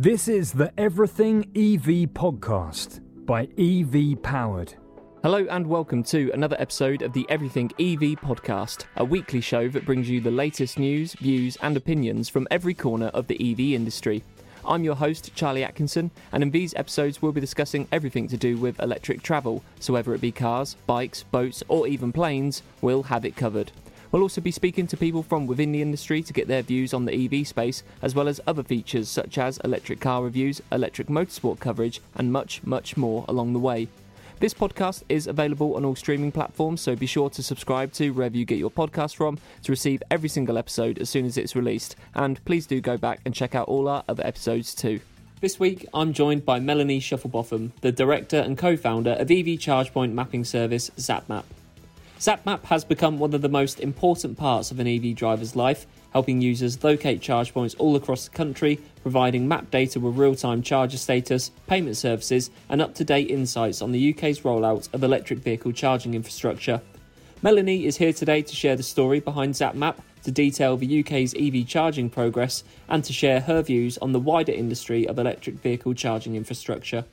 This is the Everything EV podcast by EV Powered. Hello and welcome to another episode of the Everything EV podcast, a weekly show that brings you the latest news, views, and opinions from every corner of the EV industry. I'm your host, Charlie Atkinson, and in these episodes, we'll be discussing everything to do with electric travel. So, whether it be cars, bikes, boats, or even planes, we'll have it covered. We'll also be speaking to people from within the industry to get their views on the EV space, as well as other features such as electric car reviews, electric motorsport coverage, and much, much more along the way. This podcast is available on all streaming platforms, so be sure to subscribe to wherever you get your podcast from to receive every single episode as soon as it's released. And please do go back and check out all our other episodes too. This week, I'm joined by Melanie Shufflebotham, the director and co founder of EV charge point mapping service ZapMap. ZapMap has become one of the most important parts of an EV driver's life, helping users locate charge points all across the country, providing map data with real time charger status, payment services, and up to date insights on the UK's rollout of electric vehicle charging infrastructure. Melanie is here today to share the story behind ZapMap, to detail the UK's EV charging progress, and to share her views on the wider industry of electric vehicle charging infrastructure.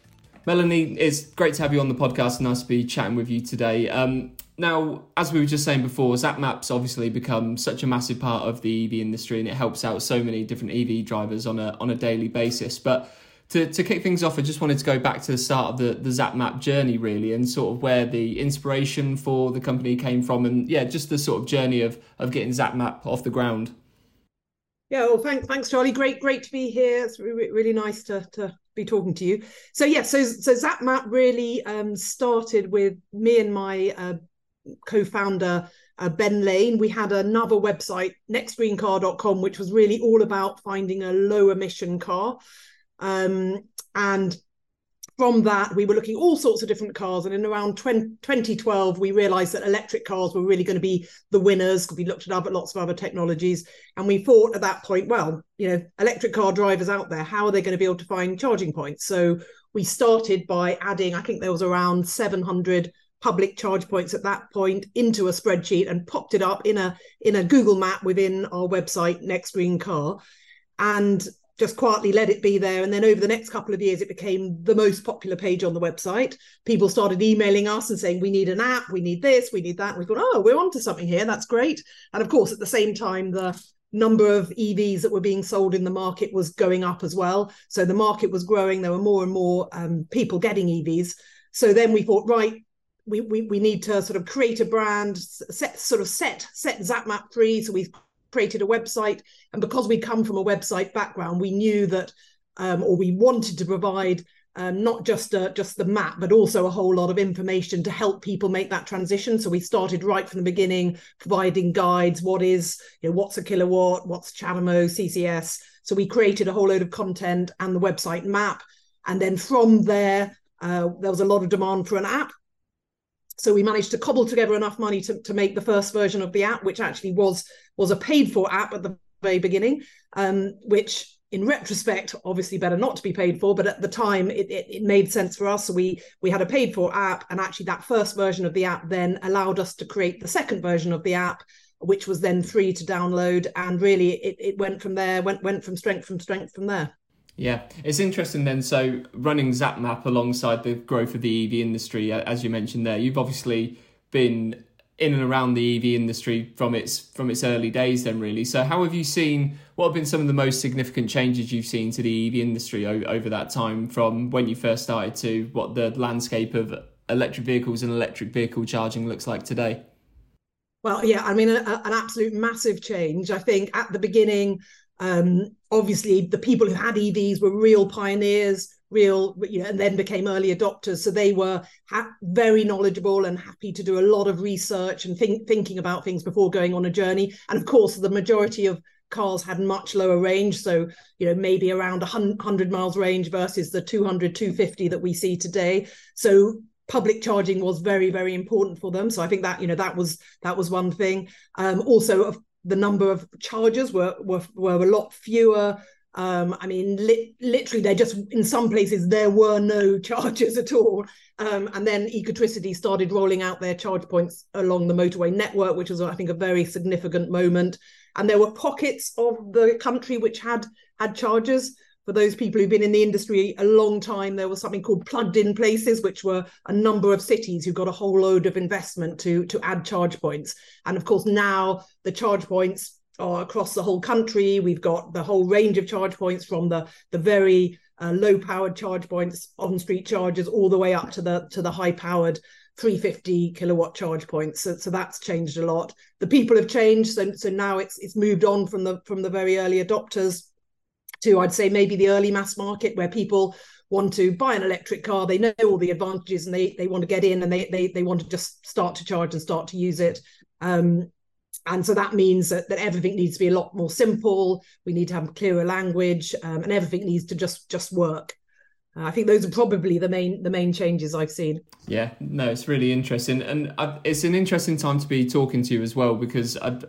Melanie, it's great to have you on the podcast. Nice to be chatting with you today. Um, now, as we were just saying before, ZapMap's obviously become such a massive part of the EV industry, and it helps out so many different EV drivers on a on a daily basis. But to, to kick things off, I just wanted to go back to the start of the, the ZapMap journey, really, and sort of where the inspiration for the company came from, and yeah, just the sort of journey of of getting ZapMap off the ground. Yeah, well, thanks, thanks, Charlie. Great, great to be here. It's really, really nice to to be talking to you. So yeah, so so ZapMap really um, started with me and my uh, co-founder uh, Ben Lane. We had another website, nextgreencar.com, which was really all about finding a low emission car. Um, and from that, we were looking all sorts of different cars. And in around 20, 2012, we realized that electric cars were really going to be the winners because we looked at other, lots of other technologies. And we thought at that point, well, you know, electric car drivers out there, how are they going to be able to find charging points? So we started by adding, I think there was around 700 public charge points at that point into a spreadsheet and popped it up in a in a Google map within our website Next Green Car and just quietly let it be there. And then over the next couple of years it became the most popular page on the website. People started emailing us and saying we need an app we need this we need that. We thought oh we're onto something here that's great. And of course at the same time the number of EVs that were being sold in the market was going up as well. So the market was growing. There were more and more um, people getting EVs so then we thought right we, we we need to sort of create a brand, set sort of set set ZapMap free. So we've created a website, and because we come from a website background, we knew that, um, or we wanted to provide um, not just uh, just the map, but also a whole lot of information to help people make that transition. So we started right from the beginning, providing guides. What is you know what's a kilowatt? What's CHAdeMO, CCS? So we created a whole load of content and the website map, and then from there. Uh, there was a lot of demand for an app so we managed to cobble together enough money to, to make the first version of the app which actually was was a paid for app at the very beginning um, which in retrospect obviously better not to be paid for but at the time it, it, it, made sense for us. So we we had a paid for app and actually that first version of the app then allowed us to create the second version of the app which was then free to download. And really it, it went from there went went from strength from strength from there yeah, it's interesting then. So, running ZapMap alongside the growth of the EV industry, as you mentioned there, you've obviously been in and around the EV industry from its from its early days. Then, really. So, how have you seen? What have been some of the most significant changes you've seen to the EV industry over, over that time, from when you first started to what the landscape of electric vehicles and electric vehicle charging looks like today? Well, yeah, I mean, a, an absolute massive change. I think at the beginning, um, obviously, the people who had EVs were real pioneers, real, you know, and then became early adopters. So they were ha- very knowledgeable and happy to do a lot of research and think, thinking about things before going on a journey. And of course, the majority of cars had much lower range so you know maybe around 100 miles range versus the 200 250 that we see today so public charging was very very important for them so i think that you know that was that was one thing um also of the number of charges were were, were a lot fewer. Um, I mean, li- literally, they just in some places there were no charges at all. Um, and then Ecotricity started rolling out their charge points along the motorway network, which was, I think, a very significant moment. And there were pockets of the country which had had charges, for those people who've been in the industry a long time, there was something called plugged in places, which were a number of cities who got a whole load of investment to, to add charge points. And of course, now the charge points are across the whole country. We've got the whole range of charge points from the, the very uh, low powered charge points on street chargers all the way up to the to the high powered 350 kilowatt charge points so, so that's changed a lot the people have changed so, so now it's it's moved on from the from the very early adopters to I'd say maybe the early mass market where people want to buy an electric car they know all the advantages and they they want to get in and they they, they want to just start to charge and start to use it. Um, and so that means that, that everything needs to be a lot more simple. We need to have clearer language um, and everything needs to just just work. Uh, I think those are probably the main the main changes I've seen. Yeah, no, it's really interesting, and I, it's an interesting time to be talking to you as well because I,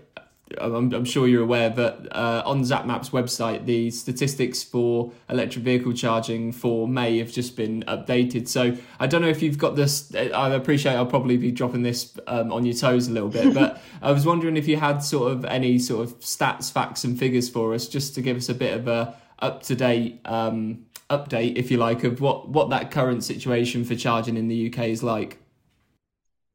I'm, I'm, sure you're aware that uh, on ZapMap's website, the statistics for electric vehicle charging for May have just been updated. So I don't know if you've got this. I appreciate I'll probably be dropping this um, on your toes a little bit, but I was wondering if you had sort of any sort of stats, facts, and figures for us, just to give us a bit of a up to date um, update, if you like, of what what that current situation for charging in the UK is like.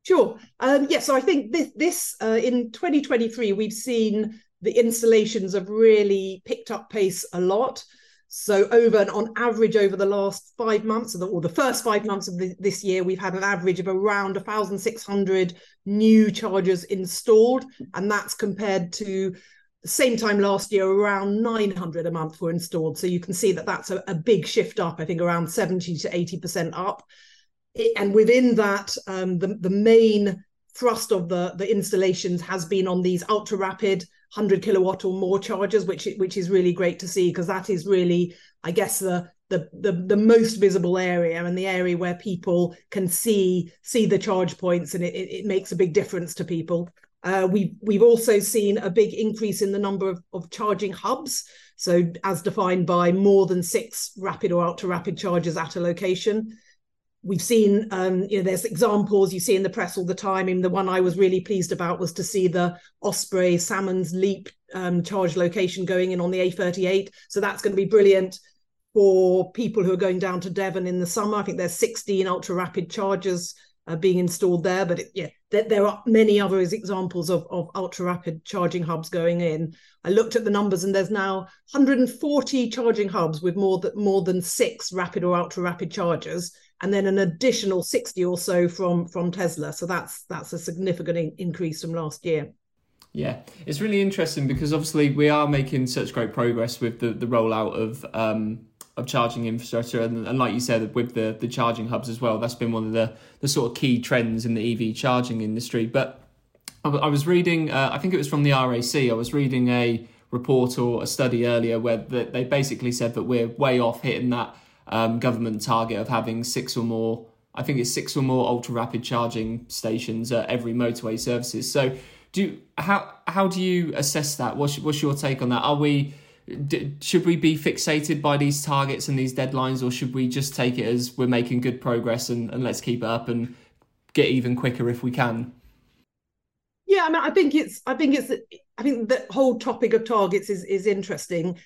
Sure. Um, yeah. So I think this, this uh, in 2023, we've seen the installations have really picked up pace a lot. So over and on average over the last five months, or the, or the first five months of the, this year, we've had an average of around 1,600 new chargers installed, and that's compared to the same time last year, around 900 a month were installed. So you can see that that's a, a big shift up. I think around 70 to 80 percent up and within that, um, the, the main thrust of the, the installations has been on these ultra rapid 100 kilowatt or more chargers, which which is really great to see because that is really, I guess, the, the the the most visible area and the area where people can see see the charge points, and it, it makes a big difference to people. Uh, we've we've also seen a big increase in the number of, of charging hubs. So as defined by more than six rapid or ultra rapid chargers at a location we've seen um, you know there's examples you see in the press all the time. And the one i was really pleased about was to see the osprey salmons leap um, charge location going in on the a38 so that's going to be brilliant for people who are going down to devon in the summer. I think there's 16 ultra rapid chargers uh, being installed there but it, yeah there, there, are many other examples of, of ultra rapid charging hubs going in. I looked at the numbers and there's now 140 charging hubs with more than more than six rapid or ultra rapid chargers and then an additional 60 or so from from Tesla. So that's that's a significant in- increase from last year. Yeah, it's really interesting because obviously we are making such great progress with the, the rollout of um, of charging infrastructure, and, and like you said, with the the charging hubs as well. That's been one of the the sort of key trends in the EV charging industry. But I, I was reading, uh, I think it was from the RAC. I was reading a report or a study earlier where they basically said that we're way off hitting that um, government target of having six or more. I think it's six or more ultra rapid charging stations at every motorway services. So, do how how do you assess that? What's what's your take on that? Are we should we be fixated by these targets and these deadlines, or should we just take it as we're making good progress and, and let's keep it up and get even quicker if we can? Yeah, I mean, I think it's I think it's I think the whole topic of targets is is interesting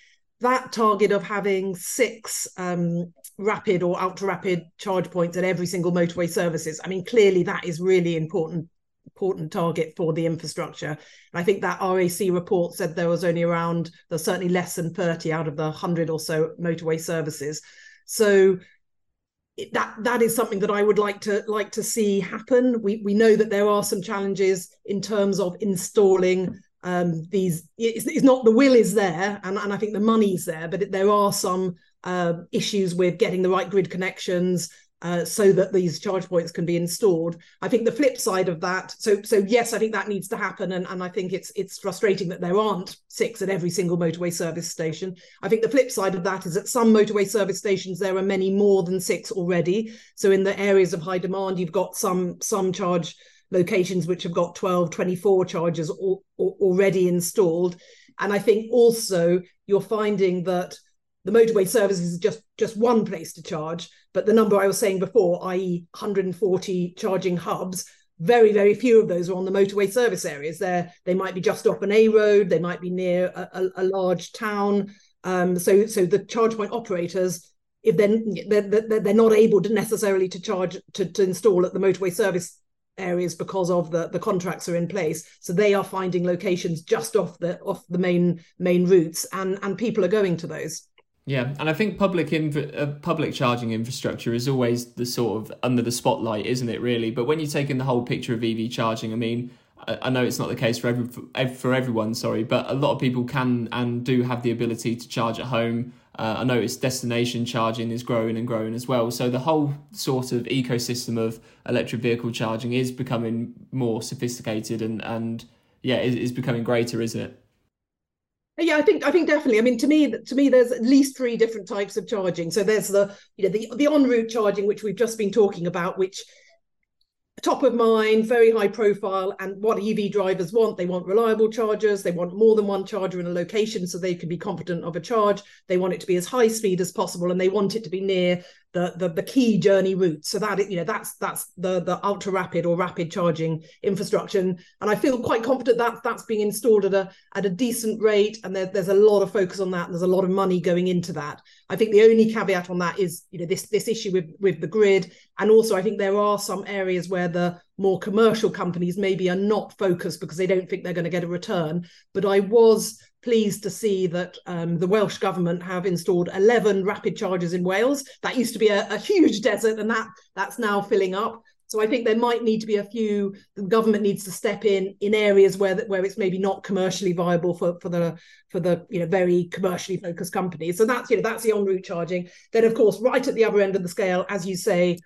that target of having six um, rapid or ultra rapid charge points at every single motorway services. I mean clearly that is really important important target for the infrastructure. And i think that rac report said there was only around there's certainly less than 30 out of the 100 or so motorway services. So that that is something that I would like to like to see happen. We we know that there are some challenges in terms of installing um, these it's, it's, not the will is there and, and I think the money's there, but there are some uh, issues with getting the right grid connections uh, so that these charge points can be installed. I think the flip side of that, so so yes, I think that needs to happen, and, and I think it's it's frustrating that there aren't six at every single motorway service station. I think the flip side of that is at some motorway service stations there are many more than six already. So in the areas of high demand, you've got some some charge locations which have got 12, 24 chargers al- already installed. And I think also you're finding that the motorway services is just just one place to charge, but the number I was saying before, i.e., 140 charging hubs, very very few of those are on the motorway service areas. There they might be just off an A road, they might be near a, a, a large town. Um, so so the charge point operators, if they're, they're, they're not able to necessarily to charge to, to install at the motorway service areas because of the the contracts are in place so they are finding locations just off the off the main main routes and and people are going to those yeah, and I think public inv- uh, public charging infrastructure is always the sort of under the spotlight, isn't it? Really, but when you take in the whole picture of EV charging, I mean, I, I know it's not the case for every for everyone, sorry, but a lot of people can and do have the ability to charge at home. Uh, I noticed destination charging is growing and growing as well. So the whole sort of ecosystem of electric vehicle charging is becoming more sophisticated and and yeah, is, is becoming greater, isn't it? Yeah, I think I think definitely. I mean, to me, to me, there's at least three different types of charging. So there's the you know the the en route charging, which we've just been talking about, which top of mind, very high profile, and what EV drivers want. They want reliable chargers. They want more than one charger in a location so they can be confident of a charge. They want it to be as high speed as possible, and they want it to be near the, the the key journey route. So that you know that's that's the the ultra rapid or rapid charging infrastructure, and, and I feel quite confident that that's being installed at a at a decent rate, and there, there's a lot of focus on that, and there's a lot of money going into that. I think the only caveat on that is you know this this issue with with the grid, and also I think there are some areas where the more commercial companies maybe are not focused because they don't think they're going to get a return. But I was pleased to see that um, the Welsh government have installed 11 rapid chargers in Wales. That used to be a, a, huge desert, and that that's now filling up. So I think there might need to be a few. The government needs to step in in areas where where it's maybe not commercially viable for for the for the you know very commercially focused companies. So that's you know that's the en route charging. Then of course, right at the other end of the scale, as you say,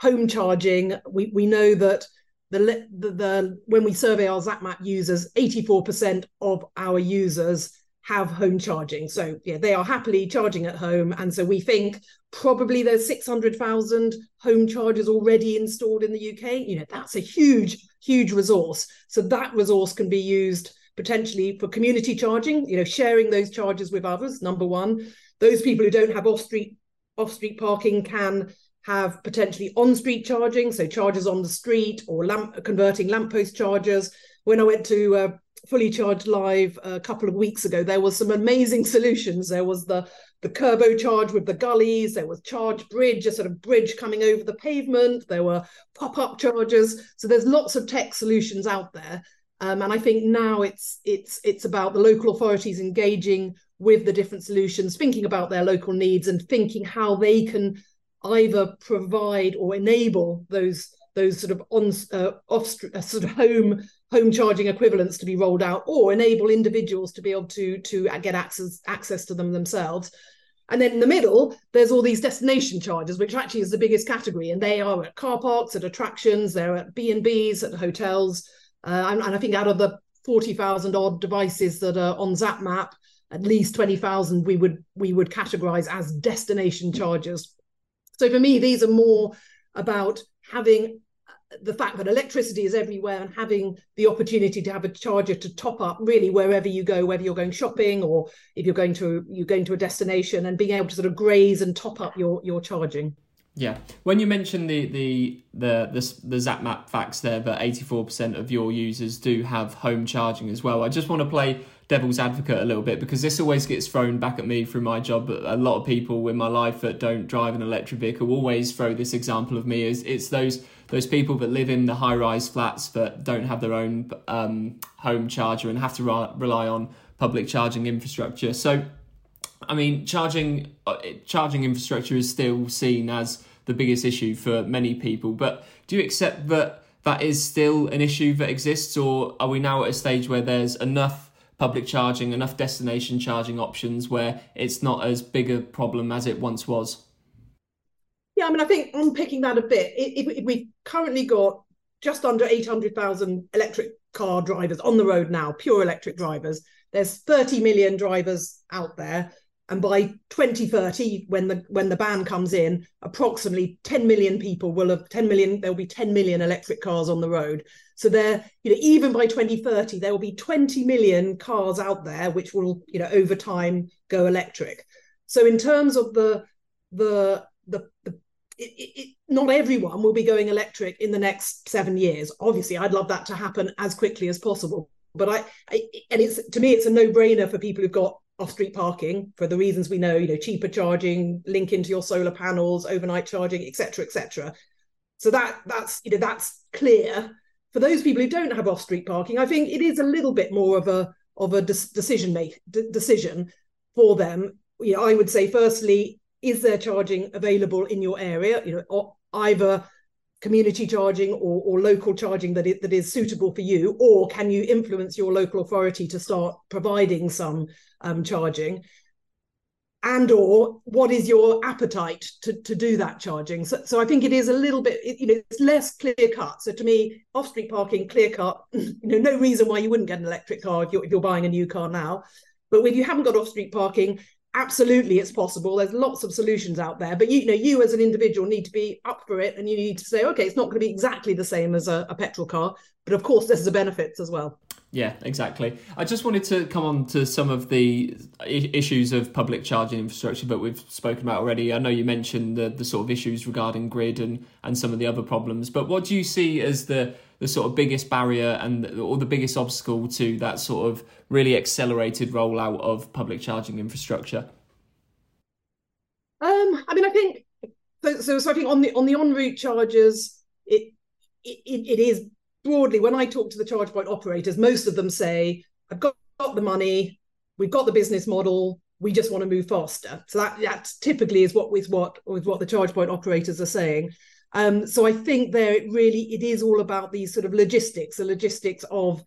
home charging. We we know that the, the, the when we survey our ZapMap users, 84% of our users have home charging. So yeah, they are happily charging at home. And so we think probably there's 600,000 home chargers already installed in the UK. You know, that's a huge, huge resource. So that resource can be used potentially for community charging, you know, sharing those charges with others, number one. Those people who don't have off-street off-street parking can have potentially on-street charging, so chargers on the street or lamp converting lamppost chargers. When I went to uh, Fully Charged Live a couple of weeks ago, there was some amazing solutions. There was the the Kerbo charge with the gullies. There was Charge Bridge, a sort of bridge coming over the pavement. There were pop-up chargers. So there's lots of tech solutions out there. Um, and I think now it's it's it's about the local authorities engaging with the different solutions, thinking about their local needs and thinking how they can either provide or enable those those sort of on uh, off uh, sort of home home charging equivalents to be rolled out or enable individuals to be able to to get access access to them themselves. And then in the middle there's all these destination charges which actually is the biggest category and they are at car parks at attractions they're at b&b's at hotels uh, and, and, i think out of the 40,000 odd devices that are on zapmap at least 20,000 we would we would categorize as destination charges so for me, these are more about having the fact that electricity is everywhere and having the opportunity to have a charger to top up really wherever you go whether you're going shopping or if you're going to you're going to a destination and being able to sort of graze and top up your your charging. Yeah. When you mentioned the the the the, the zapmap facts there that 84% of your users do have home charging as well i just want to play devil's advocate a little bit because this always gets thrown back at me through my job. But a lot of people in my life that don't drive an electric vehicle always throw this example of me as it's those those people that live in the high rise flats that don't have their own um, home charger and have to re- rely on public charging infrastructure. So, I mean, charging uh, charging infrastructure is still seen as the biggest issue for many people. But do you accept that? That is still an issue that exists, or are we now at a stage where there's enough public charging, enough destination charging options where it's not as big a problem as it once was? Yeah, I mean, I think unpicking that a bit, if, if we've currently got just under 800,000 electric car drivers on the road now, pure electric drivers, there's 30 million drivers out there and by 2030 when the when the ban comes in approximately 10 million people will have 10 million there'll be 10 million electric cars on the road so there you know even by 2030 there will be 20 million cars out there which will you know over time go electric so in terms of the the the, the it, it, not everyone will be going electric in the next seven years obviously i'd love that to happen as quickly as possible but I, I, and it's to me it's a no-brainer for people who've got off-street parking for the reasons we know, you know, cheaper charging, link into your solar panels, overnight charging, etc., etc. So that that's you know that's clear. For those people who don't have off-street parking, I think it is a little bit more of a of a de- decision make de- decision for them. You know, I would say firstly, is there charging available in your area? You know, either community charging or, or local charging that is, that is suitable for you, or can you influence your local authority to start providing some um, charging? And or what is your appetite to, to do that charging? So, so I think it is a little bit, you know, it's less clear cut. So to me, off street parking, clear cut. You know, no reason why you wouldn't get an electric car if you're, if you're buying a new car now. But if you haven't got off street parking, absolutely it's possible there's lots of solutions out there but you, you, know you as an individual need to be up for it and you need to say okay it's not going to be exactly the same as a, a petrol car but of course there's the benefits as well yeah, exactly. I just wanted to come on to some of the issues of public charging infrastructure that we've spoken about already. I know you mentioned the, the sort of issues regarding grid and, and some of the other problems, but what do you see as the, the sort of biggest barrier and or the biggest obstacle to that sort of really accelerated rollout of public charging infrastructure? Um, I mean, I think so. So, I think on the on the en route charges, it, it it is broadly, when I talk to the charge point operators, most of them say, I've got, got the money, we've got the business model, we just want to move faster. So that that typically is what with what with what the charge point operators are saying. Um, so I think there it really it is all about these sort of logistics, the logistics of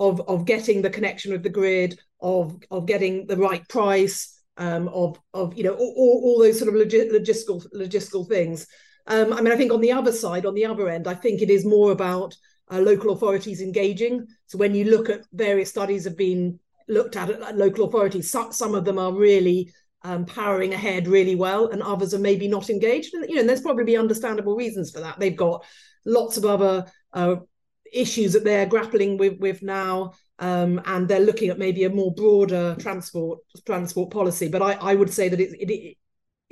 of of getting the connection with the grid, of of getting the right price, um, of of you know all, all those sort of logistical logistical things. Um, I mean, I think on the other side, on the other end, I think it is more about uh, local authorities engaging. So when you look at various studies have been looked at at local authorities, some, some of them are really um, powering ahead really well, and others are maybe not engaged. And you know, and there's probably understandable reasons for that. They've got lots of other uh, issues that they're grappling with with now, um, and they're looking at maybe a more broader transport transport policy. But I, I would say that it, it,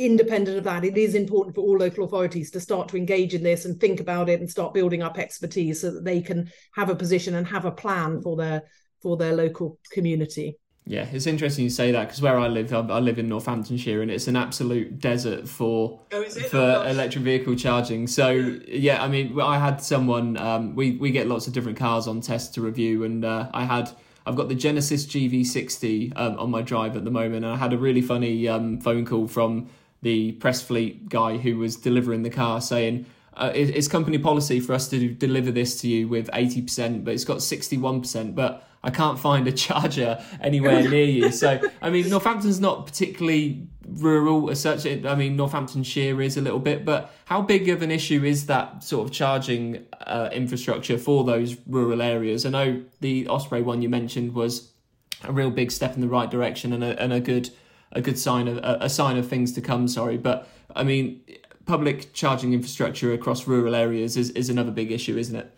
independent of that, it is important for all local authorities to start to engage in this and think about it and start building up expertise so that they can have a position and have a plan for their for their local community. Yeah, it's interesting you say that because where I live, I live in Northamptonshire, and it's an absolute desert for oh, for oh, electric vehicle charging. So yeah, I mean, I had someone. Um, we we get lots of different cars on test to review, and uh, I had. I've got the Genesis GV60 um, on my drive at the moment, and I had a really funny um, phone call from the press fleet guy who was delivering the car saying uh, it's company policy for us to deliver this to you with 80%, but it's got 61%, but I can't find a charger anywhere near you. So, I mean, Northampton's not particularly rural as such. I mean, Northamptonshire is a little bit, but how big of an issue is that sort of charging uh, infrastructure for those rural areas? I know the Osprey one you mentioned was a real big step in the right direction and a, and a good a good sign of a, sign of things to come. Sorry, but I mean, public charging infrastructure across rural areas is, is another big issue, isn't it?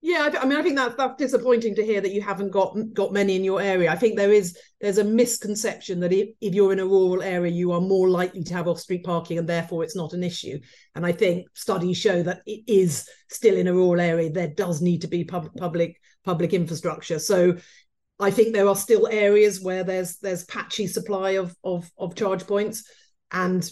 Yeah, I, mean, I think that's that's disappointing to hear that you haven't got got many in your area. I think there is there's a misconception that if, if you're in a rural area, you are more likely to have off street parking, and therefore it's not an issue. And I think studies show that it is still in a rural area. There does need to be pub, public public infrastructure. So I think there are still areas where there's there's patchy supply of of, of charge points, and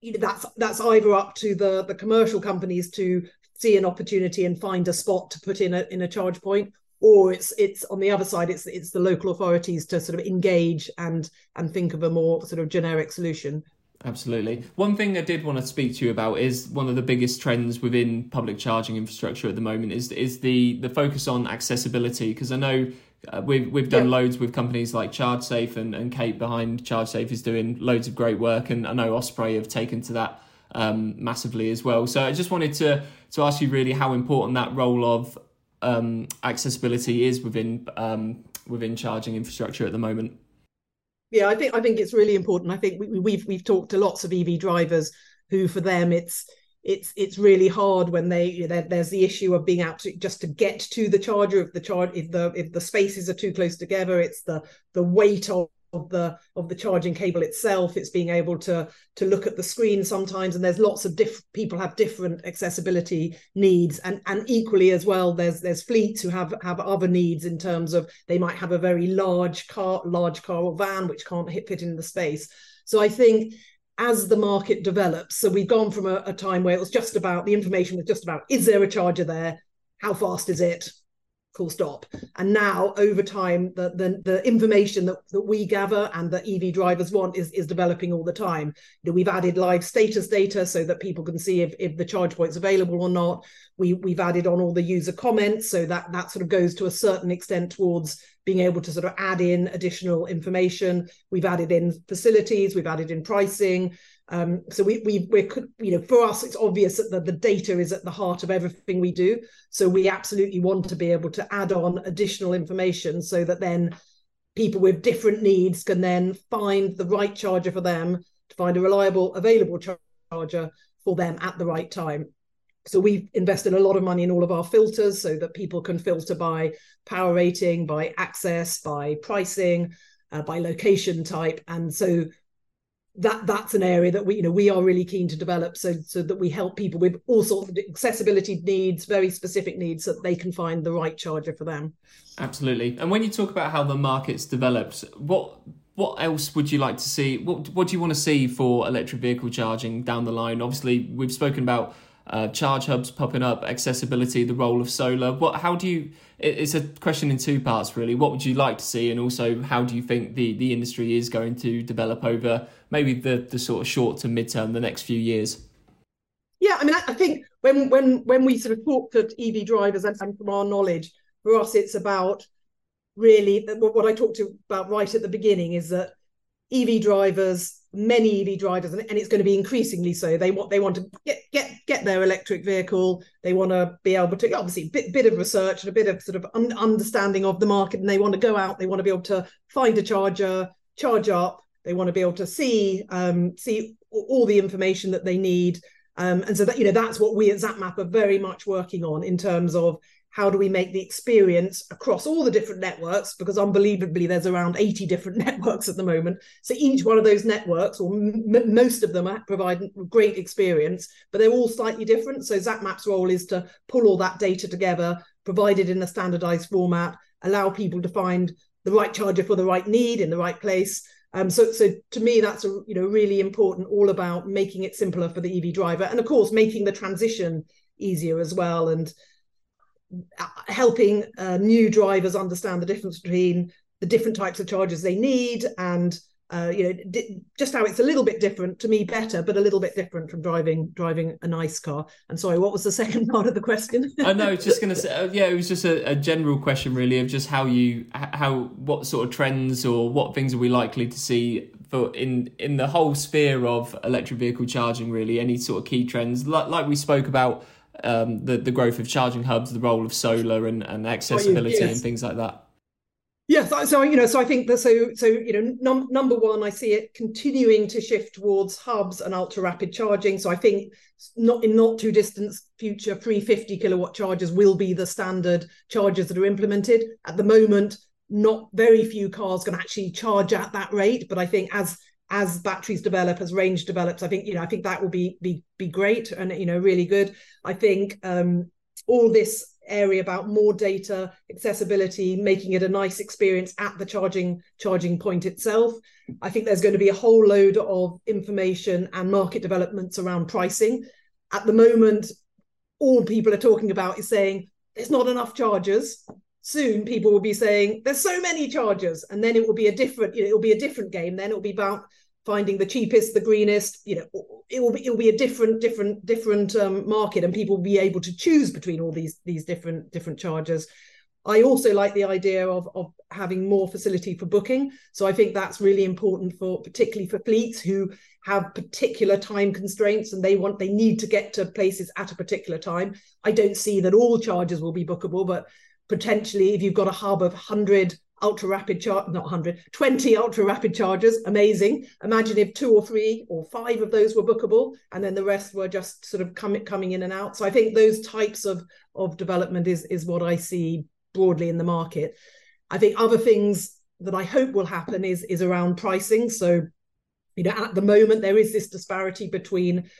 you know, that's that's either up to the the commercial companies to see an opportunity and find a spot to put in a in a charge point, or it's it's on the other side it's it's the local authorities to sort of engage and and think of a more sort of generic solution. Absolutely. One thing I did want to speak to you about is one of the biggest trends within public charging infrastructure at the moment is is the the focus on accessibility because I know uh, we've we've done yeah. loads with companies like ChargeSafe and, and Kate behind ChargeSafe is doing loads of great work, and I know Osprey have taken to that um, massively as well. So I just wanted to to ask you really how important that role of um, accessibility is within um, within charging infrastructure at the moment. Yeah, I think I think it's really important. I think we, we've we've talked to lots of EV drivers who, for them, it's it's it's really hard when they there's the issue of being to just to get to the charger if the charge if the if the spaces are too close together it's the the weight of of the of the charging cable itself it's being able to to look at the screen sometimes and there's lots of different people have different accessibility needs and and equally as well there's there's fleets who have have other needs in terms of they might have a very large car large car or van which can't hit fit in the space. So i think as the market develops so we've gone from a, a time where it was just about the information was just about is there a charger there? How fast is it full stop. And now over time the, the the information that, that we gather and that ev drivers want is is developing all the time. You know, we've added live status data so that people can see if, if the charge point's available or not. We we've added on all the user comments so that that sort of goes to a certain extent towards being able to sort of add in additional information. We've added in facilities we've added in pricing um, so we we we're you know for us it's obvious that the, the data is at the heart of everything we do. So we absolutely want to be able to add on additional information so that then people with different needs can then find the right charger for them to find a reliable available charger for them at the right time. So we've invested a lot of money in all of our filters so that people can filter by power rating, by access, by pricing, uh, by location type, and so that that's an area that we you know we are really keen to develop so so that we help people with all sorts of accessibility needs very specific needs so that they can find the right charger for them absolutely and when you talk about how the market's developed what what else would you like to see what what do you want to see for electric vehicle charging down the line obviously we've spoken about uh, charge hubs popping up, accessibility, the role of solar. What? How do you? It's a question in two parts, really. What would you like to see, and also how do you think the the industry is going to develop over maybe the the sort of short to mid term, the next few years? Yeah, I mean, I, think when when when we sort of talk to EV drivers and, and from our knowledge, for us, it's about really uh, what I talked about right at the beginning is that EV drivers many EV drivers, and, it's going to be increasingly so. They want they want to get get get their electric vehicle. They want to be able to obviously bit bit of research and a bit of sort of un- understanding of the market, and they want to go out. They want to be able to find a charger, charge up. They want to be able to see um, see all the information that they need. Um, and so that you know that's what we at ZapMap are very much working on in terms of how do we make the experience across all the different networks because unbelievably there's around 80 different networks at the moment so each one of those networks or m- most of them provide great experience but they're all slightly different so zapmap's role is to pull all that data together provide it in a standardized format allow people to find the right charger for the right need in the right place um, so, so to me, that's a you know really important. All about making it simpler for the EV driver, and of course, making the transition easier as well. And helping uh, new drivers understand the difference between the different types of chargers they need and uh, you know di- just how it's a little bit different to me better but a little bit different from driving driving a nice car and sorry what was the second part of the question i know just gonna say uh, yeah it was just a, a, general question really of just how you how what sort of trends or what things are we likely to see for in in the whole sphere of electric vehicle charging really any sort of key trends like, like we spoke about um, the the growth of charging hubs, the role of solar and, and accessibility yes. and things like that. Yes, so, you know, so I think that so so you know, num- number one, I see it continuing to shift towards hubs and ultra rapid charging. So I think not in not too distant future, 350 kilowatt chargers will be the standard chargers that are implemented. At the moment, not very few cars can actually charge at that rate, but I think as as batteries develop, as range develops, I think you know I think that will be be be great and you know really good. I think um, all this area about more data accessibility making it a nice experience at the charging charging point itself. I think there's going to be a whole load of information and market developments around pricing. At the moment all people are talking about is saying there's not enough chargers. Soon people will be saying there's so many chargers. And then it will be a different you know, it'll be a different game. Then it'll be about finding the cheapest, the greenest. You know, it will be it will be a different, different, different um, market, and people will be able to choose between all these these different different chargers. I also like the idea of of having more facility for booking. So I think that's really important for particularly for fleets who have particular time constraints and they want they need to get to places at a particular time. I don't see that all charges will be bookable, but potentially if you've got a hub of 100 ultra rapid charge, not 100, 20 ultra rapid chargers, amazing. Imagine if two or three or five of those were bookable and then the rest were just sort of coming coming in and out. So I think those types of, of development is, is what I see broadly in the market. I think other things that I hope will happen is is around pricing. So, you know, at the moment there is this disparity between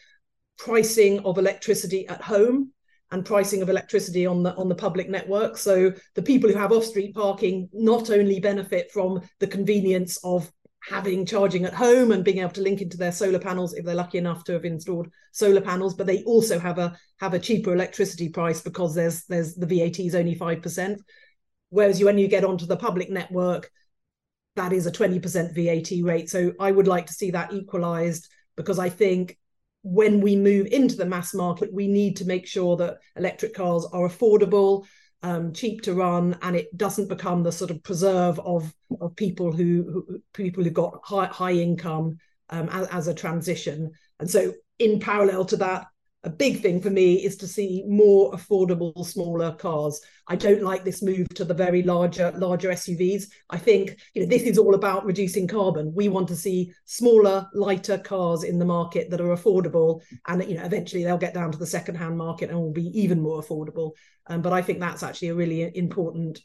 pricing of electricity at home and pricing of electricity on the on the public network. So the people who have off-street parking not only benefit from the convenience of having charging at home and being able to link into their solar panels if they're lucky enough to have installed solar panels, but they also have a have a cheaper electricity price because there's there's the VAT is only five percent. Whereas you, when you get onto the public network, that is a 20% VAT rate. So I would like to see that equalized because I think when we move into the mass market, we need to make sure that electric cars are affordable, um, cheap to run, and it doesn't become the sort of preserve of of people who, who people who've got high high income um, as, as a transition. And so, in parallel to that, a big thing for me is to see more affordable smaller cars. I don't like this move to the very larger larger suvs i think you know this is all about reducing carbon. We want to see smaller lighter cars in the market that are affordable and you know eventually they'll get down to the second hand market and will be even more affordable. Um, but i think that's actually a really important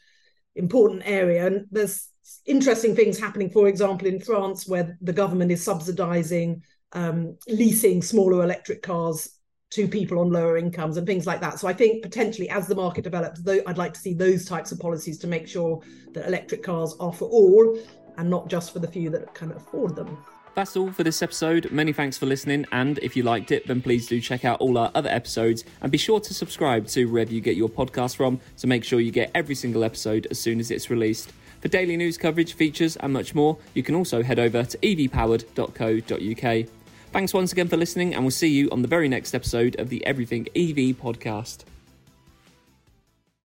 important area. And there's interesting things happening for example in france where the government is subsidizing um, leasing smaller electric cars to people on lower incomes and things like that. So I think potentially as the market develops, though I'd like to see those types of policies to make sure that electric cars are for all and not just for the few that can afford them. That's all for this episode. Many thanks for listening, and if you liked it, then please do check out all our other episodes and be sure to subscribe to wherever you get your podcast from to make sure you get every single episode as soon as it's released. For daily news coverage, features, and much more, you can also head over to evpowered.co.uk. Thanks once again for listening, and we'll see you on the very next episode of the Everything EV podcast.